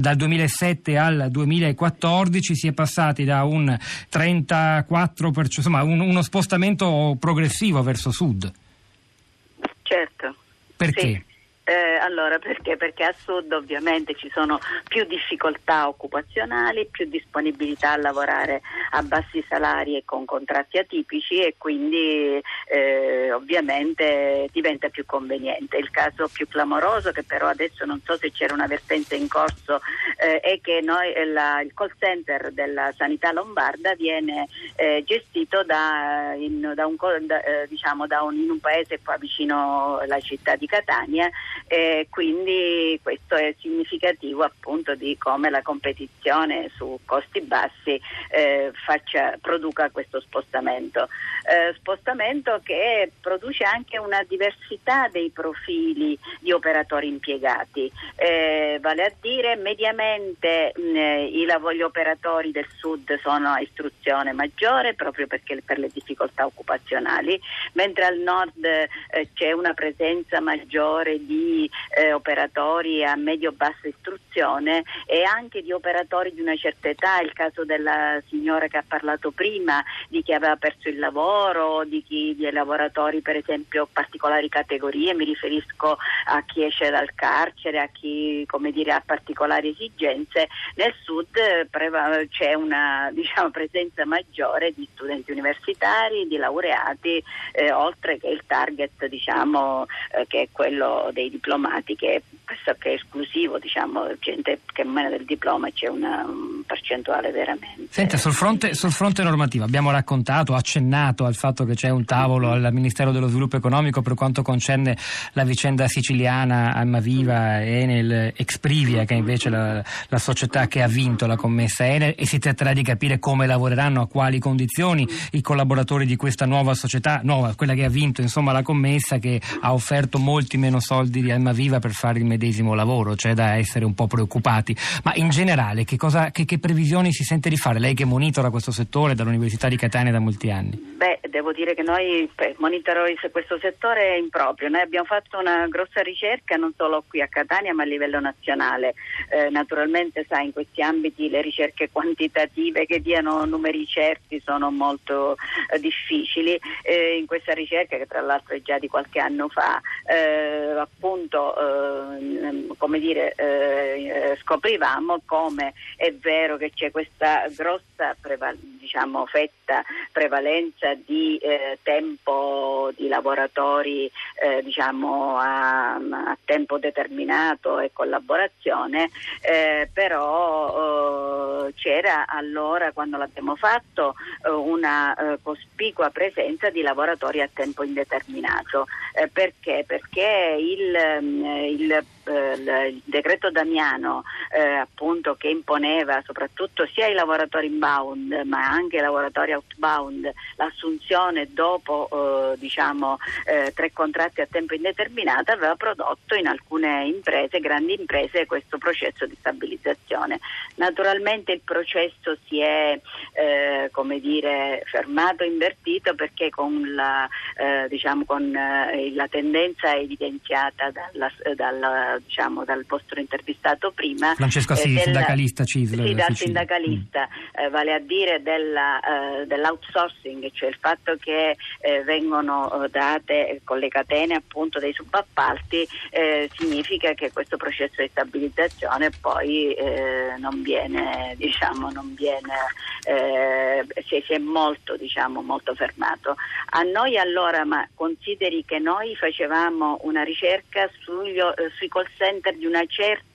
Dal 2007 al 2014 si è passati da un 34%, insomma un, uno spostamento progressivo verso sud. Certo. Perché? Sì. Eh, allora, perché? Perché a sud ovviamente ci sono più difficoltà occupazionali, più disponibilità a lavorare a bassi salari e con contratti atipici e quindi eh, ovviamente diventa più conveniente. Il caso più clamoroso, che però adesso non so se c'era una vertenza in corso, eh, è che noi, eh, la, il call center della sanità lombarda viene eh, gestito da, in, da un, da, eh, diciamo, da un, in un paese qua vicino alla città di Catania e quindi questo è significativo appunto di come la competizione su costi bassi eh, faccia, produca questo spostamento. Eh, spostamento che produce anche una diversità dei profili di operatori impiegati, eh, vale a dire mediamente mh, i, gli operatori del sud sono a istruzione maggiore proprio perché per le difficoltà occupazionali, mentre al nord eh, c'è una presenza maggiore di eh, operatori a medio-bassa istruzione e anche di operatori di una certa età, il caso della signora che ha parlato prima, di chi aveva perso il lavoro, di chi di lavoratori per esempio particolari categorie, mi riferisco a chi esce dal carcere, a chi dire, ha particolari esigenze, nel sud preva- c'è una diciamo, presenza maggiore di studenti universitari, di laureati, eh, oltre che il target diciamo, eh, che è quello dei diplomati che è pressoché esclusivo, diciamo, gente che meno del diploma c'è una un percentuale veramente. Senta, sul fronte, sul fronte, normativo abbiamo raccontato, accennato al fatto che c'è un tavolo al Ministero dello Sviluppo Economico per quanto concerne la vicenda siciliana Almaviva, Enel, Exprivia, che è invece la, la società che ha vinto la commessa Enel e si tratterà di capire come lavoreranno, a quali condizioni i collaboratori di questa nuova società, nuova, quella che ha vinto insomma la commessa che ha offerto molti meno soldi di Almaviva per fare il medesimo lavoro, c'è da essere un po' preoccupati. Ma in generale che, cosa, che, che previsioni si sente di fare? Lei che monitora questo settore dall'Università di Catania da molti anni. Beh, devo dire che noi monitorò questo settore in proprio. Noi abbiamo fatto una grossa ricerca non solo qui a Catania ma a livello nazionale. Eh, naturalmente sai in questi ambiti le ricerche quantitative che diano numeri certi sono molto eh, difficili. Eh, in questa ricerca che tra l'altro è già di qualche anno fa eh, appunto eh, come dire eh, scoprivamo come è vero che c'è questa grossa preval- diciamo, fetta prevalenza di eh, tempo di lavoratori eh, diciamo, a, a, tempo determinato e collaborazione, eh, però c'era allora quando l'abbiamo fatto eh, una eh, cospicua presenza di lavoratori a tempo indeterminato. perché? Perché il, mm, il il decreto Damiano eh, appunto che imponeva soprattutto sia ai lavoratori inbound ma anche ai lavoratori outbound l'assunzione dopo eh, diciamo eh, tre contratti a tempo indeterminato aveva prodotto in alcune imprese, grandi imprese, questo processo di stabilizzazione. Naturalmente processo si è eh, come dire, fermato, invertito perché con la, eh, diciamo, con, eh, la tendenza evidenziata dalla, dalla, diciamo, dal vostro intervistato prima. Francesco Assisi, del, sindacalista CISL. Sì, dal sindacalista, mm. vale a dire della, dell'outsourcing, cioè il fatto che eh, vengono date con le catene appunto dei subappalti eh, significa che questo processo di stabilizzazione poi eh, non viene, diciamo, non viene eh, si, si, è molto, diciamo, molto fermato. A noi allora, ma consideri che noi facevamo una ricerca sugli, eh, sui call center di una certa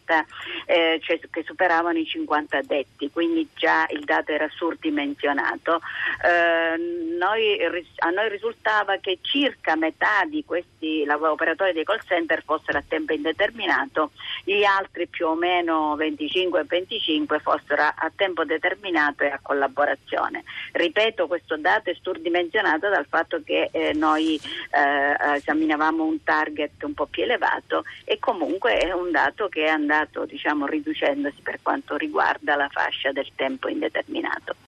eh, cioè, che superavano i 50 addetti, quindi già il dato era surdimensionato. Eh, noi, a noi risultava che circa metà di questi operatori dei call center fossero a tempo indeterminato, gli altri più o meno 25-25 fossero a tempo determinato e a collaborazione. Ripeto, questo dato è surdimensionato dal fatto che eh, noi eh, esaminavamo un target un po' più elevato e comunque è un dato che è andato diciamo, riducendosi per quanto riguarda la fascia del tempo indeterminato.